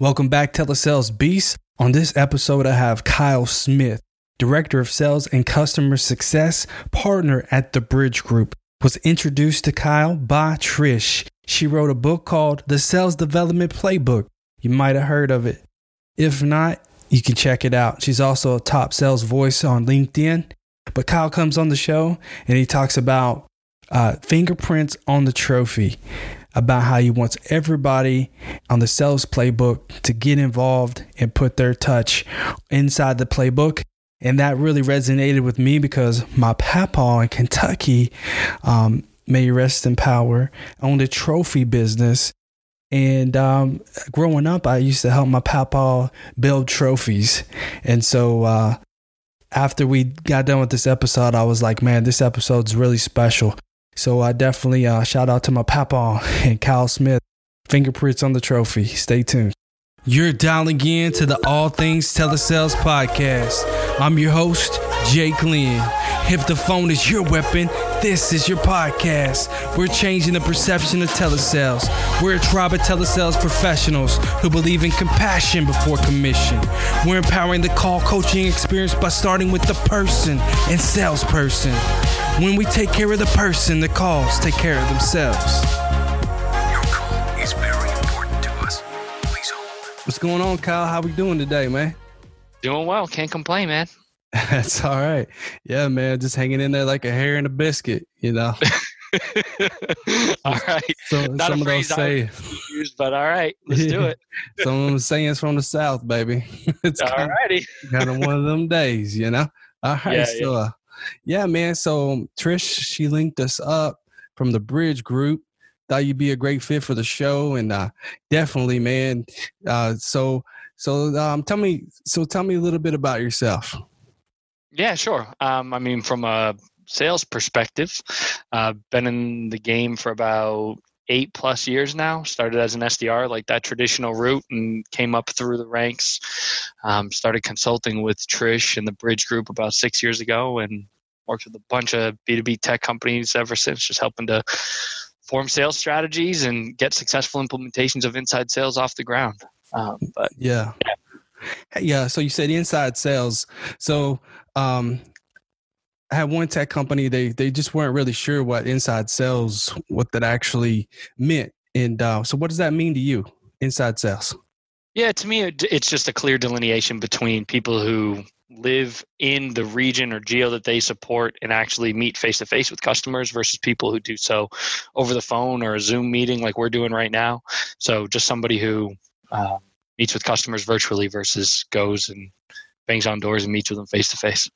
Welcome back, Telesales Beast. On this episode, I have Kyle Smith, Director of Sales and Customer Success, partner at the Bridge Group. Was introduced to Kyle by Trish. She wrote a book called The Sales Development Playbook. You might have heard of it. If not, you can check it out. She's also a top sales voice on LinkedIn. But Kyle comes on the show and he talks about uh, fingerprints on the trophy, about how he wants everybody on the sales playbook to get involved and put their touch inside the playbook. And that really resonated with me because my papa in Kentucky, um, may rest in power, owned a trophy business. And um, growing up, I used to help my papa build trophies. And so uh, after we got done with this episode, I was like, man, this episode's really special. So I definitely uh, shout out to my papa and Kyle Smith. Fingerprints on the trophy. Stay tuned. You're dialing in to the All Things Telesales podcast. I'm your host, Jake Lynn. If the phone is your weapon, this is your podcast. We're changing the perception of telesales. We're a tribe of telesales professionals who believe in compassion before commission. We're empowering the call coaching experience by starting with the person and salesperson. When we take care of the person, the calls take care of themselves. Your call is very important to us. Please hold. What's going on, Kyle? How we doing today, man? Doing well. Can't complain, man. That's all right. Yeah, man. Just hanging in there like a hair in a biscuit, you know. all right. So, Not some a of those say, use, but all right. Let's do it. some of them sayings from the South, baby. it's All kind, righty. kind of one of them days, you know. All right. Yeah, so, uh, yeah, man. So Trish, she linked us up from the Bridge Group. Thought you'd be a great fit for the show, and uh, definitely, man. Uh, so, so um, tell me, so tell me a little bit about yourself. Yeah, sure. Um, I mean, from a sales perspective, uh, been in the game for about eight plus years now. Started as an SDR, like that traditional route, and came up through the ranks. Um, started consulting with Trish and the Bridge Group about six years ago, and worked with a bunch of B2B tech companies ever since, just helping to form sales strategies and get successful implementations of inside sales off the ground. Um, but Yeah. Yeah. So you said inside sales. So um I had one tech company, they they just weren't really sure what inside sales, what that actually meant. And uh, so what does that mean to you, inside sales? Yeah, to me, it's just a clear delineation between people who live in the region or geo that they support and actually meet face to face with customers versus people who do so over the phone or a Zoom meeting like we're doing right now. So, just somebody who um, meets with customers virtually versus goes and bangs on doors and meets with them face to face.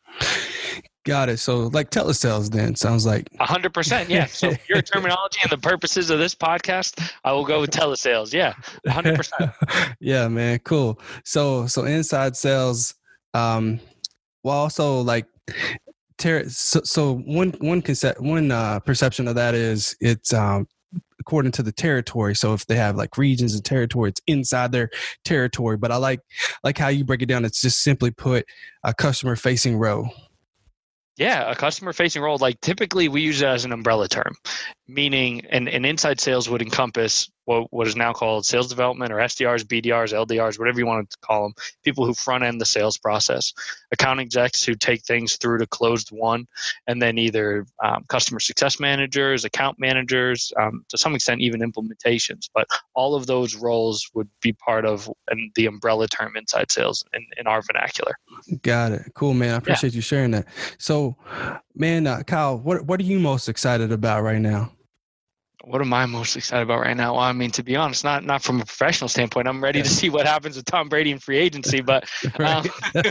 Got it. So like telesales then sounds like A hundred percent, yeah. So your terminology and the purposes of this podcast, I will go with telesales. Yeah, a hundred percent. yeah, man, cool. So so inside sales, um, well also like ter- so, so one one concept one uh, perception of that is it's um according to the territory. So if they have like regions and territory, it's inside their territory. But I like like how you break it down. It's just simply put a customer facing role. Yeah, a customer facing role, like typically we use it as an umbrella term, meaning an, an inside sales would encompass what, what is now called sales development or SDRs, BDRs, LDRs, whatever you want to call them, people who front end the sales process, account execs who take things through to closed won, and then either um, customer success managers, account managers, um, to some extent even implementations. But all of those roles would be part of an, the umbrella term inside sales in, in our vernacular. Got it. Cool, man. I appreciate you sharing that. So, man, uh, Kyle, what what are you most excited about right now? What am I most excited about right now? Well, I mean, to be honest, not not from a professional standpoint. I'm ready to see what happens with Tom Brady in free agency, but um,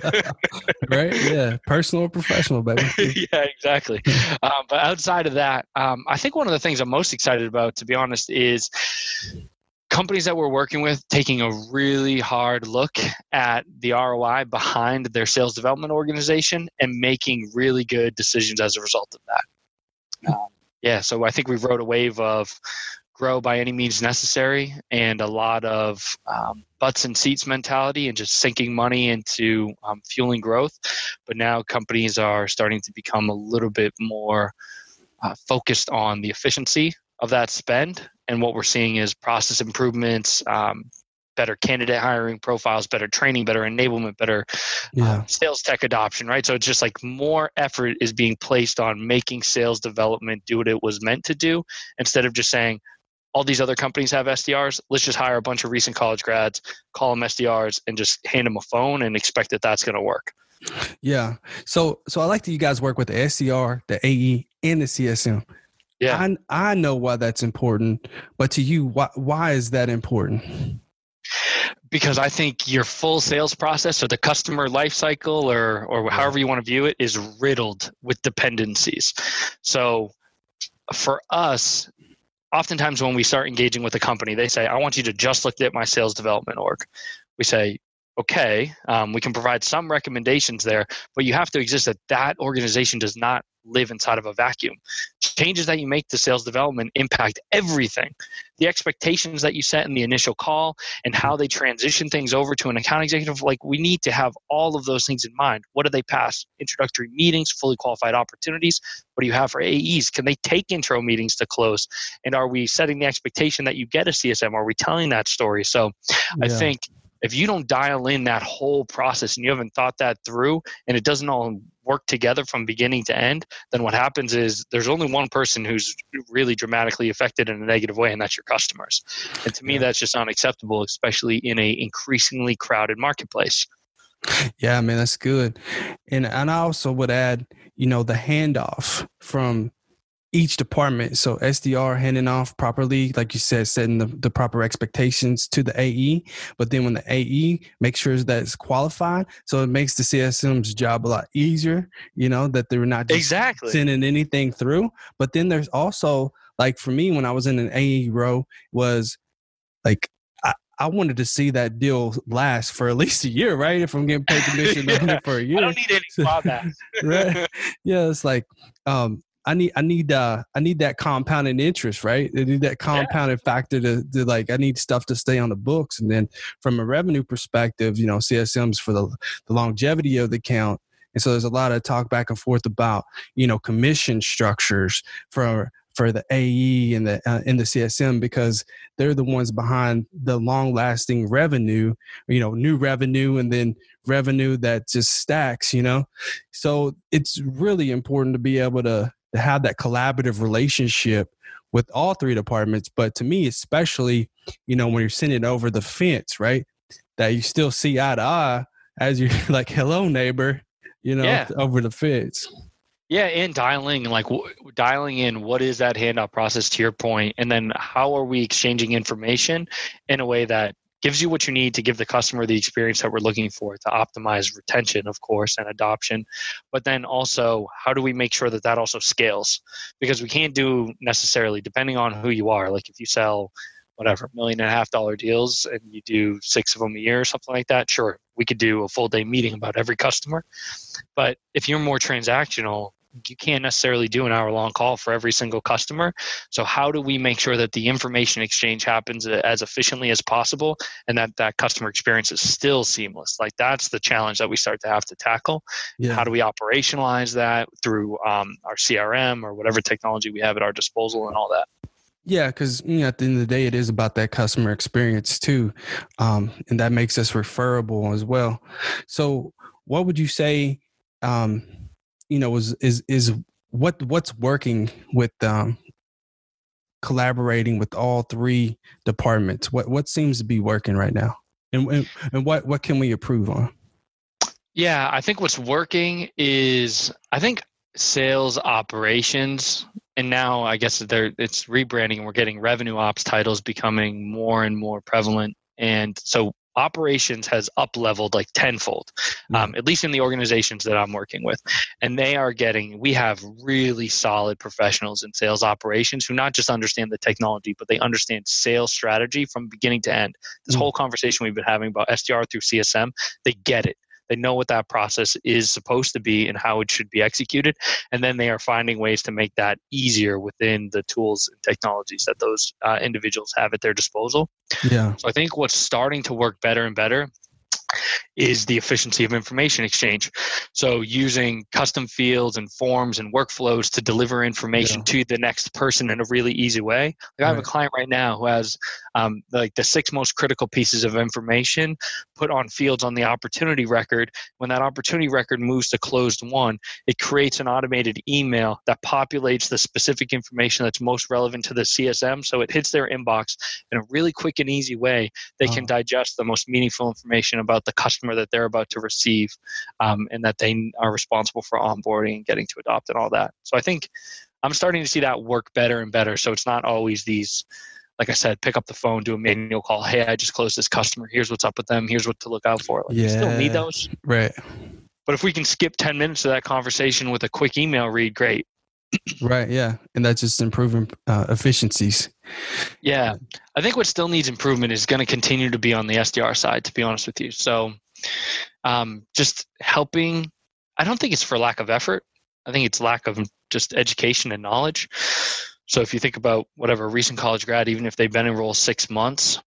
right? Yeah, personal or professional, baby. yeah, exactly. Um, but outside of that, um, I think one of the things I'm most excited about, to be honest, is companies that we're working with taking a really hard look at the ROI behind their sales development organization and making really good decisions as a result of that. Um, yeah, so I think we've rode a wave of grow by any means necessary and a lot of um, butts and seats mentality and just sinking money into um, fueling growth. But now companies are starting to become a little bit more uh, focused on the efficiency of that spend. And what we're seeing is process improvements, um, better candidate hiring profiles, better training, better enablement, better Yeah. uh, sales tech adoption, right? So it's just like more effort is being placed on making sales development do what it was meant to do instead of just saying, all these other companies have SDRs. Let's just hire a bunch of recent college grads, call them SDRs, and just hand them a phone and expect that that's going to work. Yeah. So so I like that you guys work with the SDR, the AE, and the CSM. Yeah. I I know why that's important, but to you, why why is that important? Because I think your full sales process or the customer life cycle or or however you want to view it is riddled with dependencies. So for us, oftentimes when we start engaging with a company, they say, I want you to just look at my sales development org. We say, okay, um, we can provide some recommendations there, but you have to exist that that organization does not live inside of a vacuum. Changes that you make to sales development impact everything. The expectations that you set in the initial call and how they transition things over to an account executive, like we need to have all of those things in mind. What do they pass? Introductory meetings, fully qualified opportunities. What do you have for AEs? Can they take intro meetings to close? And are we setting the expectation that you get a CSM? Are we telling that story? So I think if you don't dial in that whole process and you haven't thought that through and it doesn't all work together from beginning to end, then what happens is there's only one person who's really dramatically affected in a negative way, and that's your customers. And to me, Yeah. that's just unacceptable, especially in a increasingly crowded marketplace. Yeah, man, that's good. And and I also would add, you know, the handoff from each department. So SDR handing off properly, like you said, setting the, the proper expectations to the AE. But then when the AE makes sure that it's qualified, so it makes the CSM's job a lot easier, you know, that they're not just Exactly. sending anything through. But then there's also like for me when I was in an AE row was like I, I wanted to see that deal last for at least a year, right? If I'm getting paid commission Yeah. for a year. I don't need any clawbacks. Right. Yeah, it's like um I need I need uh I need that compounding interest, right? I need that compounding factor to, to like I need stuff to stay on the books. And then from a revenue perspective, you know, CSM's for the the longevity of the account. And so there's a lot of talk back and forth about, you know, commission structures for for the AE and the uh, and the CSM because they're the ones behind the long lasting revenue, you know, new revenue and then revenue that just stacks, you know. So it's really important to be able to to have that collaborative relationship with all three departments. But to me, especially, you know, when you're sending over the fence, right? That you still see eye to eye as you're like, hello, neighbor, you know, Yeah. over the fence. Yeah, and dialing like w- dialing in what is that handoff process to your point, and then how are we exchanging information in a way that gives you what you need to give the customer the experience that we're looking for to optimize retention, of course, and adoption. But then also, how do we make sure that that also scales? Because we can't do necessarily, depending on who you are. Like if you sell whatever million and a half dollar deals and you do six of them a year or something like that, sure, we could do a full day meeting about every customer. But if you're more transactional, you can't necessarily do an hour long call for every single customer. So how do we make sure that the information exchange happens as efficiently as possible and that that customer experience is still seamless? Like that's the challenge that we start to have to tackle. Yeah. How do we operationalize that through um, our CRM or whatever technology we have at our disposal and all that? Yeah, because you know, at the end of the day, it is about that customer experience too, um, and that makes us referable as well. So, what would you say? Um, you know, is is is what what's working with um, collaborating with all three departments? What what seems to be working right now, and and, and what what can we improve on? Yeah, I think what's working is I think sales operations and now I guess they're it's rebranding and we're getting revenue ops titles becoming more and more prevalent and so operations has up leveled like tenfold um, at least in the organizations that i'm working with. And they are getting we have really solid professionals in sales operations who not just understand the technology but they understand sales strategy from beginning to end. This Mm. whole conversation we've been having about sdr through csm they get it they know what that process is supposed to be and how it should be executed. And then they are finding ways to make that easier within the tools and technologies that those uh, individuals have at their disposal. Yeah, So I think what's starting to work better and better is the efficiency of information exchange. So using custom fields and forms and workflows to deliver information Yeah. to the next person in a really easy way. Like I have a client right now who has um, like the six most critical pieces of information put on fields on the opportunity record. When that opportunity record moves to closed won, it creates an automated email that populates the specific information that's most relevant to the CSM. So it hits their inbox in a really quick and easy way. They can digest the most meaningful information about the customer that they're about to receive um, and that they are responsible for onboarding and getting to adopt and all that. So I think I'm starting to see that work better and better. So it's not always these, like I said, pick up the phone, do a manual call. Hey, I just closed this customer. Here's what's up with them. Here's what to look out for. Like, You still need those. Right. But if we can skip 10 minutes of that conversation with a quick email read, great. Right. Yeah. And that's just improving uh, efficiencies. Yeah. I think what still needs improvement is going to continue to be on the SDR side, to be honest with you. So um, just helping, I don't think it's for lack of effort. I think it's lack of just education and knowledge. So if you think about whatever recent college grad, even if they've been enrolled six months,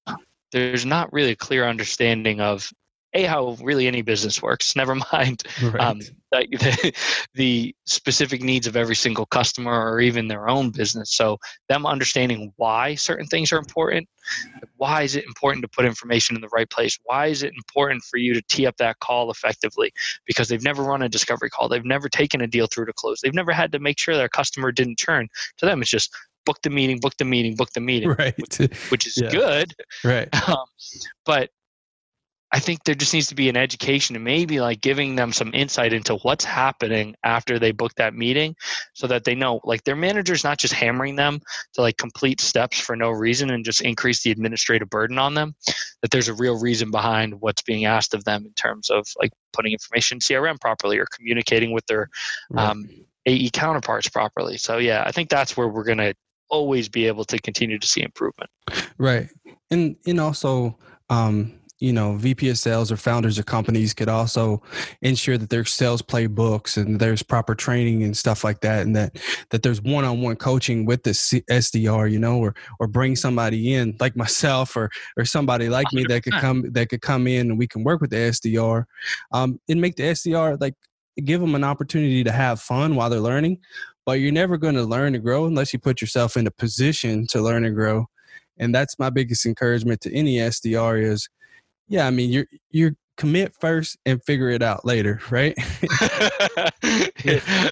there's not really a clear understanding of a how really any business works. Never mind Right. um, the, the specific needs of every single customer or even their own business. So them understanding why certain things are important. Why is it important to put information in the right place? Why is it important for you to tee up that call effectively? Because they've never run a discovery call. They've never taken a deal through to close. They've never had to make sure their customer didn't churn. To them, it's just book the meeting, book the meeting, book the meeting, right. which is Yeah. good. Right. Um, but I think there just needs to be an education and maybe like giving them some insight into what's happening after they book that meeting so that they know like their manager's not just hammering them to like complete steps for no reason and just increase the administrative burden on them that there's a real reason behind what's being asked of them in terms of like putting information in crm properly or communicating with their Right. um, ae counterparts properly so yeah i think that's where we're going to always be able to continue to see improvement Right. And and also um you know, VP of sales or founders of companies could also ensure that there's sales playbooks and there's proper training and stuff like that, and that that there's one-on-one coaching with the C- SDR, you know, or or bring somebody in like myself or or somebody like me that could come that could come in and we can work with the SDR, um, and make the SDR like give them an opportunity to have fun while they're learning. But you're never going to learn and grow unless you put yourself in a position to learn and grow and that's my biggest encouragement to any SDR is, yeah, I mean, you're you're commit first and figure it out later, right?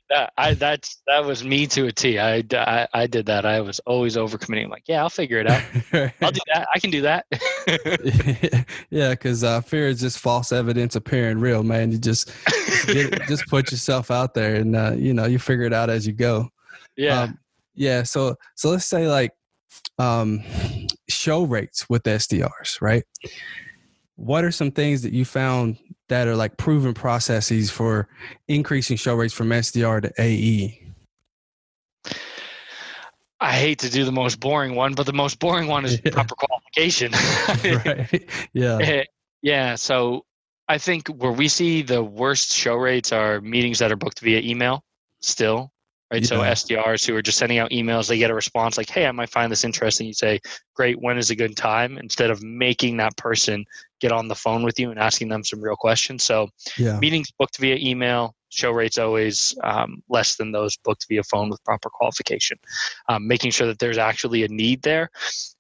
that, I that's that was me to a T. I, I I did that. I was always overcommitting. I'm like, yeah, I'll figure it out. I'll do that. I can do that. yeah, because uh, fear is just false evidence appearing real, man. You just just, get, just put yourself out there, and uh, you know you figure it out as you go. yeah. Um, yeah. So so let's say like um, show rates with SDRs, right? What are some things that you found that are like proven processes for increasing show rates from SDR to? AE? I hate to do the most boring one, but the most boring one is Yeah. proper qualification. right. Yeah. Eh, yeah. So I think where we see the worst show rates are meetings that are booked via email still. Right. So SDRs who are just sending out emails, they get a response like, Hey, I might find this interesting. You say, Great, when is a good time? Instead of making that person get on the phone with you and asking them some real questions. So Yeah. meetings booked via email, show rates always um, less than those booked via phone with proper qualification. Um, making sure that there's actually a need there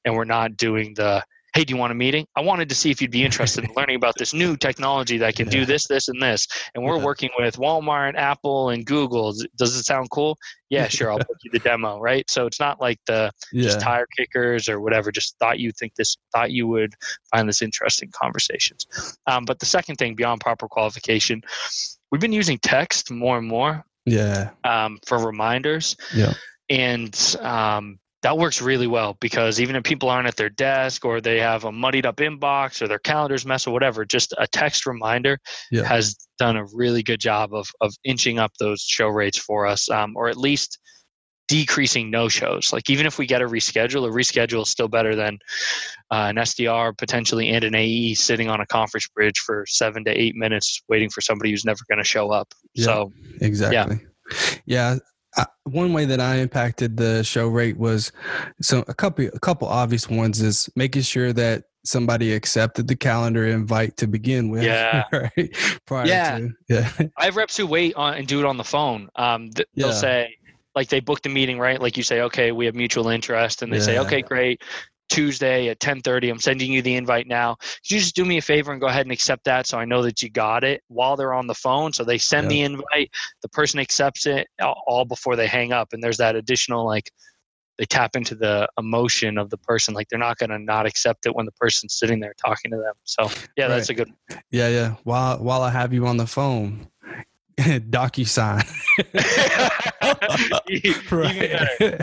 and we're not doing the hey, do you want a meeting? I wanted to see if you'd be interested in learning about this new technology that can Yeah. do this, this, and this. And we're Yeah. working with Walmart, Apple, and Google. Does it sound cool? Yeah, sure. I'll book you the demo, right? So it's not like the just tire kickers or whatever. Just thought you think this, thought you would find this interesting conversations. Um, but the second thing beyond proper qualification, we've been using text more and more Yeah. um, for reminders. Yeah. And um, that works really well because even if people aren't at their desk or they have a muddied up inbox or their calendar's mess or whatever, just a text reminder Yeah. has done a really good job of, of inching up those show rates for us, um, or at least decreasing no shows. Like even if we get a reschedule, a reschedule is still better than uh, an SDR potentially and an AE sitting on a conference bridge for seven to eight minutes waiting for somebody who's never going to show up. Yeah. So Exactly. Yeah. I, one way that I impacted the show rate was so a couple a couple obvious ones is making sure that somebody accepted the calendar invite to begin with. Yeah. right? Prior Yeah. to, yeah. I have reps who wait on and do it on the phone. Um, th- Yeah. they'll say, like they booked the meeting, right? Like you say, okay, we have mutual interest, and they say, okay, great. Tuesday at 10:30, I'm sending you the invite now. Could you just do me a favor and go ahead and accept that so I know that you got it while they're on the phone? So they send the invite, the person accepts it all- all before they hang up, and there's that additional like they tap into the emotion of the person. Like they're not going to not accept it when the person's sitting there talking to them. So yeah, that's a good. Yeah, yeah. While while I have you on the phone, DocuSign. Even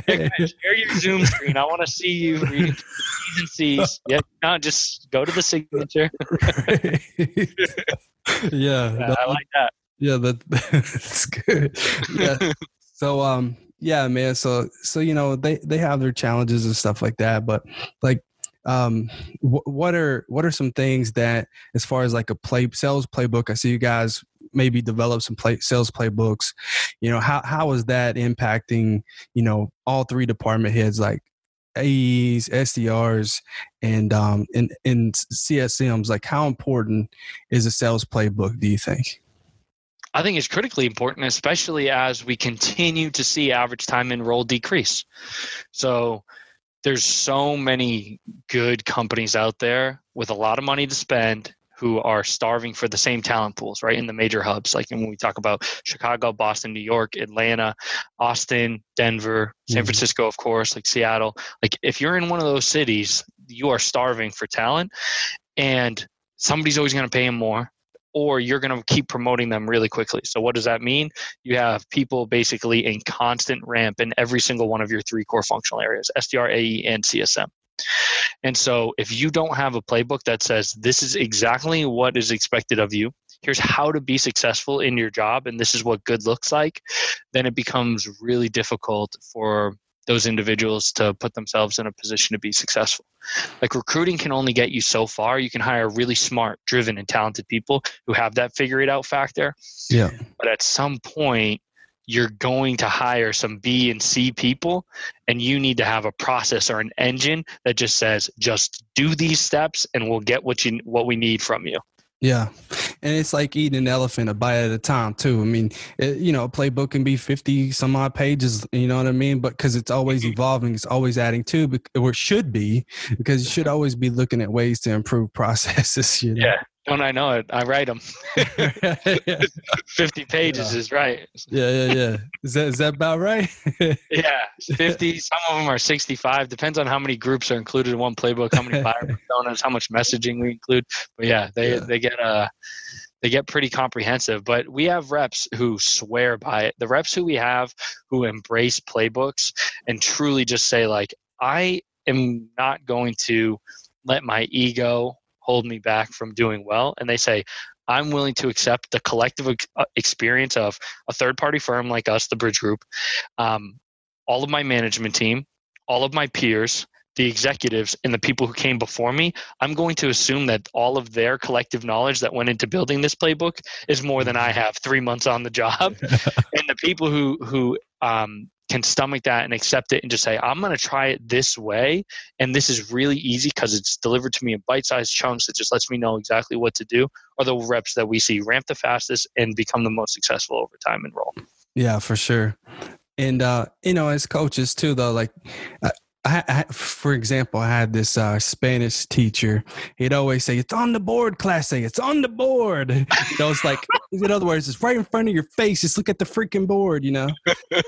better. Share your Zoom screen. I want to see you reading T's and C's. Yeah, no, just go to the signature. yeah, Yeah, that- I like that. yeah, that, that's good. Yeah. so um yeah, man. So so you know they they have their challenges and stuff like that, but like um wh- what are what are some things that as far as like a play sales playbook i see you guys maybe develop some play sales playbooks you know how how is that impacting you know all three department heads like AEs, SDRs, and um, and and CSMs. Like, how important is a sales playbook? Do you think? I think it's critically important, especially as we continue to see average time in role decrease. So there's so many good companies out there with a lot of money to spend who are starving for the same talent pools, right? In the major hubs, like when we talk about Chicago, Boston, New York, Atlanta, Austin, Denver, San Mhm. Francisco, of course, like Seattle. Like if you're in one of those cities, you are starving for talent and somebody's always going to pay them more or you're going to keep promoting them really quickly. So what does that mean? You have people basically in constant ramp in every single one of your three core functional areas, SDR, AE, and CSM. And so if you don't have a playbook that says this is exactly what is expected of you, here's how to be successful in your job and this is what good looks like, then it becomes really difficult for those individuals to put themselves in a position to be successful. Like recruiting can only get you so far. You can hire really smart, driven, and talented people who have that figure it out factor. Yeah. But at some point, you're going to hire some B and C people, and you need to have a process or an engine that just says, just do these steps, and we'll get what you what we need from you. Yeah. And it's like eating an elephant a bite at a time, too. I mean, it, you know, a playbook can be 50 some odd pages, you know what I mean? But because it's always mm-hmm. evolving, it's always adding to, or should be, because you should mm-hmm. always be looking at ways to improve processes, you know? Yeah. Don't I know it? I write them. yeah. 50 pages Yeah. is right. Yeah. Yeah. Yeah. Is that, is that about right? Yeah, 50. some of them are 65. Depends on how many groups are included in one playbook, how many buyer personas, how much messaging we include. But yeah, they Yeah. they get uh they get pretty comprehensive. But we have reps who swear by it. The reps who we have who embrace playbooks and truly just say like, I am not going to let my ego hold me back from doing well. And they say, I'm willing to accept the collective ex- uh, experience of a third party firm like us, the Bridge Group, um, all of my management team, all of my peers, the executives, and the people who came before me. I'm going to assume that all of their collective knowledge that went into building this playbook is more than I have three months on the job. and the people who who um, can stomach that and accept it and just say, I'm going to try it this way. And this is really easy because it's delivered to me in bite sized chunks. that just lets me know exactly what to do. Are the reps that we see ramp the fastest and become the most successful over time and role. Yeah, for sure. And uh, you know, as coaches too, though, like I, I, for example, I had this uh, Spanish teacher. He'd always say, "It's on the board, class A. It's on the board." You know, it's like, in other words, it's right in front of your face. Just look at the freaking board, you know.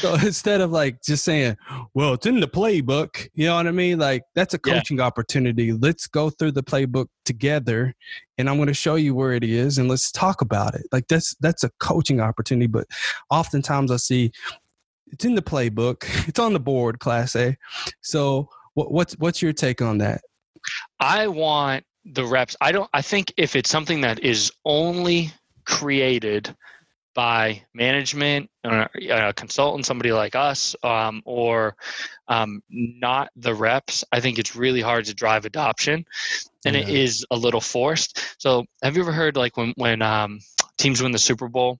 So instead of like just saying, "Well, it's in the playbook," you know what I mean? Like that's a Yeah. coaching opportunity. Let's go through the playbook together, and I'm going to show you where it is, and let's talk about it. Like that's that's a coaching opportunity. But oftentimes I see it's in the playbook, it's on the board, Class A. So what, what's what's your take on that? I want the reps. I don't. I think if it's something that is only created by management, or a consultant, somebody like us, um, or um, not the reps, I think it's really hard to drive adoption, and it Yeah. is a little forced. So, have you ever heard like when when um, teams win the Super Bowl,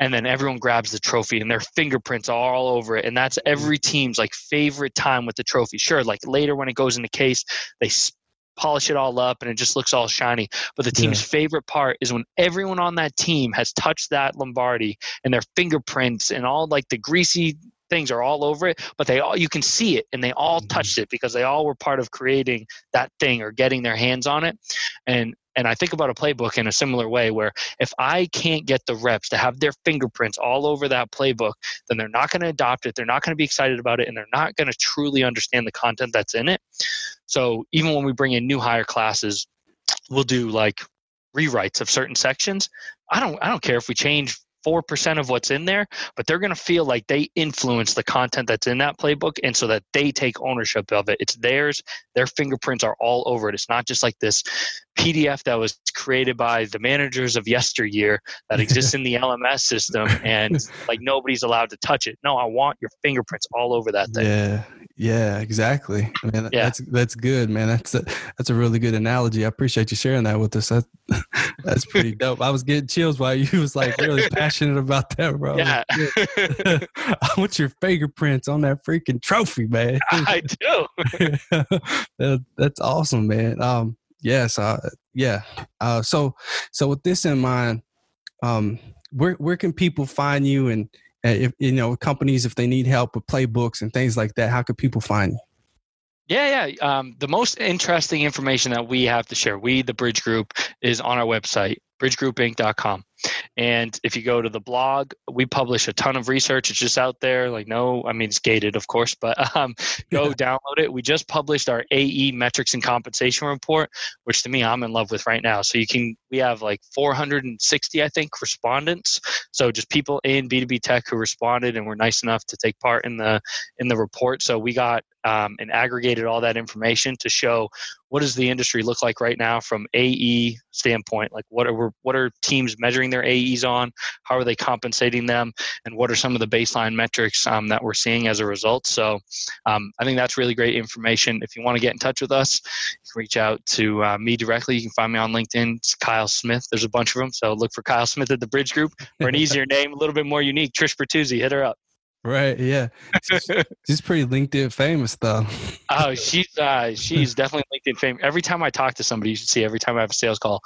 and then everyone grabs the trophy and their fingerprints are all over it, and that's every team's like favorite time with the trophy. Sure, like later when it goes in the case, they polish it all up and it just looks all shiny. But the team's Yeah. favorite part is when everyone on that team has touched that Lombardi and their fingerprints and all like the greasy things are all over it, but they all you can see it and they all Mhm. touched it because they all were part of creating that thing or getting their hands on it. And and I think about a playbook in a similar way where if I can't get the reps to have their fingerprints all over that playbook, then they're not going to adopt it. They're not going to be excited about it, and they're not going to truly understand the content that's in it. So even when we bring in new higher classes, we'll do like rewrites of certain sections. I don't I don't care if we change four percent of what's in there, but they're going to feel like they influence the content that's in that playbook, and so that they take ownership of it. It's theirs. Their fingerprints are all over it. It's not just like this PDF that was created by the managers of yesteryear that exists in the LMS system, and like nobody's allowed to touch it. No, I want your fingerprints all over that thing. Yeah, yeah, exactly. I mean, Yeah. that's that's good, man. That's a, that's a really good analogy. I appreciate you sharing that with us. That, that's pretty dope. I was getting chills while you was like really passionate about that, bro. Yeah, I want your fingerprints on that freaking trophy, man. I do. That- that's awesome, man. Um, yes, uh, yeah. Uh, so, so with this in mind, um, where where can people find you, and uh, if you know companies if they need help with playbooks and things like that, how could people find you? Yeah, yeah. Um, the most interesting information that we have to share, we, the Bridge Group, is on our website, bridgegroupinc.com. And if you go to the blog, we publish a ton of research. It's just out there. Like, no, I mean, it's gated, of course, but um, go download it. We just published our AE metrics and compensation report, which to me, I'm in love with right now. So you can, we have like 460, I think, respondents. So just people in B2B tech who responded and were nice enough to take part in the in the report. So we got um, and aggregated all that information to show what does the industry look like right now from AE standpoint. Like what are what are teams measuring their AEs on? How are they compensating them? And what are some of the baseline metrics um, that we're seeing as a result? So um, I think that's really great information. If you want to get in touch with us, you can reach out to uh, me directly. You can find me on LinkedIn. It's Kyle Smith. There's a bunch of them. So look for Kyle Smith at the Bridge Group or an easier name, a little bit more unique. Trish Bertuzzi, hit her up. Right? Yeah, she's, she's pretty LinkedIn famous though. Oh, she's uh, she's definitely LinkedIn famous. Every time I talk to somebody, you should see every time I have a sales call.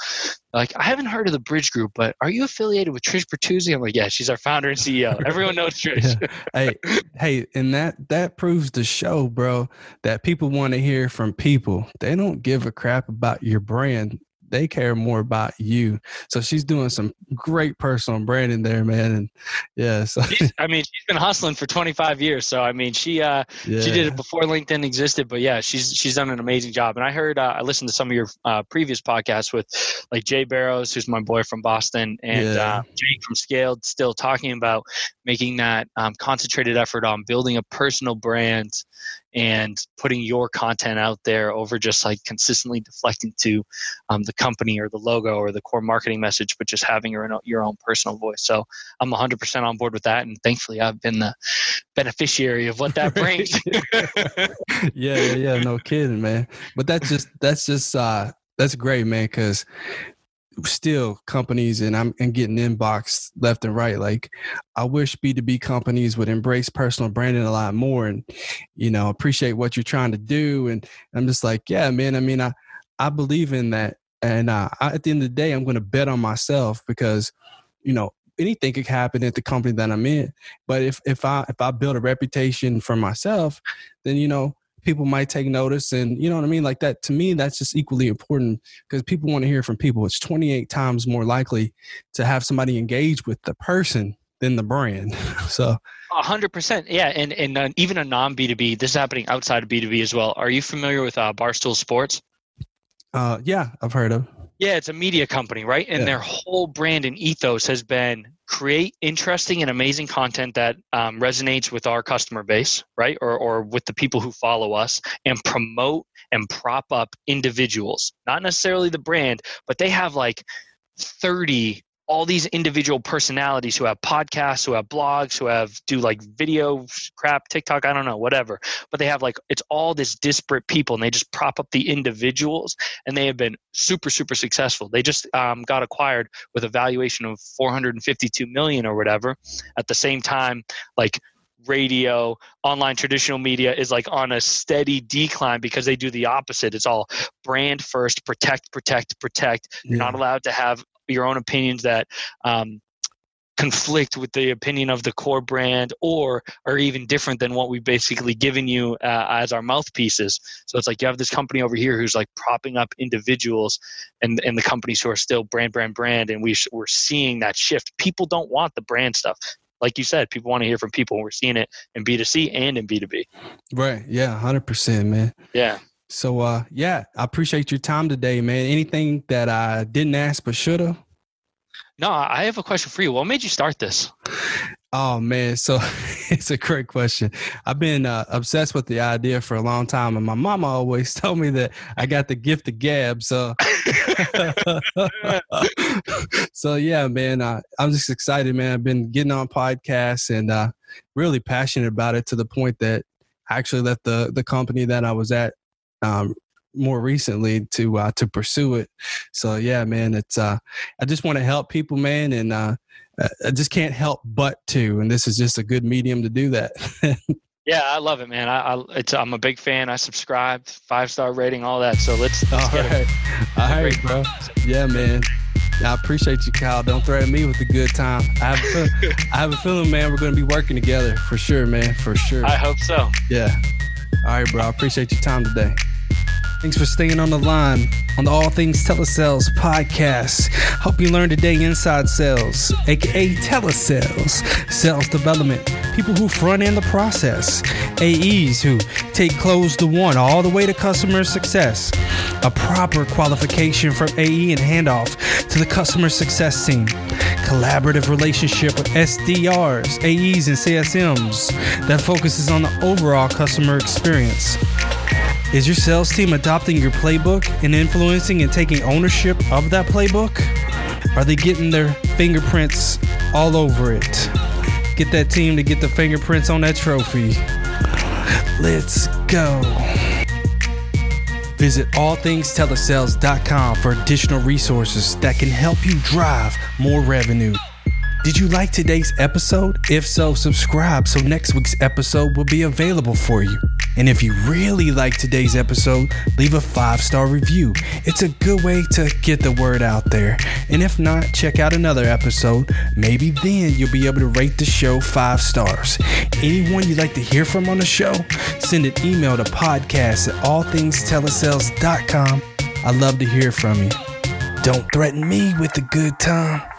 Like, I haven't heard of the Bridge Group, but are you affiliated with Trish Bertuzzi? I'm like, yeah, she's our founder and CEO. Everyone knows Trish. Yeah. hey, hey, and that that proves the show, bro, that people want to hear from people. They don't give a crap about your brand. They care more about you. So she's doing some great personal branding there, man. And yeah, so I mean, she's been hustling for 25 years, so I mean, she uh, yeah. she did it before LinkedIn existed. But yeah, she's she's done an amazing job. And I heard uh, I listened to some of your uh, previous podcasts with like Jay Barrows, who's my boy from Boston, and Yeah. uh, Jake from Skaled, still talking about making that um, concentrated effort on building a personal brand and putting your content out there over just like consistently deflecting to um, the company or the logo or the core marketing message, but just having your own, your own personal voice. So I'm 100% on board with that, and thankfully I've been the beneficiary of what that brings. yeah, yeah, yeah, no kidding, man. But that's just that's just uh that's great, man, because still companies and I'm and getting inbox left and right. Like I wish B2B companies would embrace personal branding a lot more and you know appreciate what you're trying to do. And I'm just like, yeah, man. I mean, I I believe in that. And uh, I, at the end of the day, I'm going to bet on myself because, you know, anything could happen at the company that I'm in. But if if I if I build a reputation for myself, then you know people might take notice, and you know what I mean. Like that to me, that's just equally important because people want to hear from people. It's 28 times more likely to have somebody engage with the person than the brand. so A hundred percent, yeah, and and uh, even a non B two B. This is happening outside of B two B as well. Are you familiar with uh, Barstool Sports? uh, yeah, I've heard of. Yeah, it's a media company, right? And Yeah. their whole brand and ethos has been create interesting and amazing content that um, resonates with our customer base, right? Or, or with the people who follow us and promote and prop up individuals, not necessarily the brand, but they have like 30 all these individual personalities who have podcasts, who have blogs, who have do like video crap, TikTok, I don't know, whatever. But they have like it's all this disparate people, and they just prop up the individuals, and they have been super, super successful. They just um, got acquired with a valuation of 452 million or whatever. At the same time, like radio, online traditional media is like on a steady decline because they do the opposite. It's all brand first, protect, protect, protect. Yeah. not allowed to have your own opinions that um, conflict with the opinion of the core brand or are even different than what we've basically given you uh, as our mouthpieces. So it's like you have this company over here who's like propping up individuals and, and the companies who are still brand, brand, brand. And we sh- we're seeing that shift. People don't want the brand stuff. Like you said, people want to hear from people. We're seeing it in B2C and in B2B. Right. Yeah. Hundred percent, man. Yeah. So, uh, yeah, I appreciate your time today, man. Anything that I didn't ask but should have? No, I have a question for you. What made you start this? Oh man, so it's a great question. I've been uh, obsessed with the idea for a long time, and my mama always told me that I got the gift of gab. So, so yeah, man, uh, I'm just excited, man. I've been getting on podcasts and uh, really passionate about it to the point that I actually left the the company that I was at um, more recently to uh, to pursue it. So yeah, man, it's uh, I just want to help people, man, and uh, I- just can't help but to, and this is just a good medium to do that. Yeah, I love it, man. I, I it's I'm a big fan. I subscribed, five star rating, all that. So let's, let's All right, all right, bro. Yeah, man. I appreciate you, Kyle. Don't threaten me with a good time. I have a feel- I have a feeling, man, we're going to be working together for sure, man, for sure. I hope so. Yeah. All right, bro. I appreciate your time today. Thanks for staying on the line on the All Things Telesales podcast. Hope you learned today inside sales, aka telesales, sales development, people who front end the process, AEs who take close to one all the way to customer success, a proper qualification from AE and handoff to the customer success team, collaborative relationship with SDRs, AEs, and CSMs that focuses on the overall customer experience. Is your sales team adopting your playbook and influencing and taking ownership of that playbook? Are they getting their fingerprints all over it? Get that team to get the fingerprints on that trophy. Let's go. Visit allthingstelesales.com for additional resources that can help you drive more revenue. Did you like today's episode? If so, subscribe so next week's episode will be available for you. And if you really like today's episode, leave a five star review. It's a good way to get the word out there. And if not, check out another episode. Maybe then you'll be able to rate the show five stars. Anyone you'd like to hear from on the show, send an email to podcast at allthingstelesales.com. I'd love to hear from you. Don't threaten me with a good time.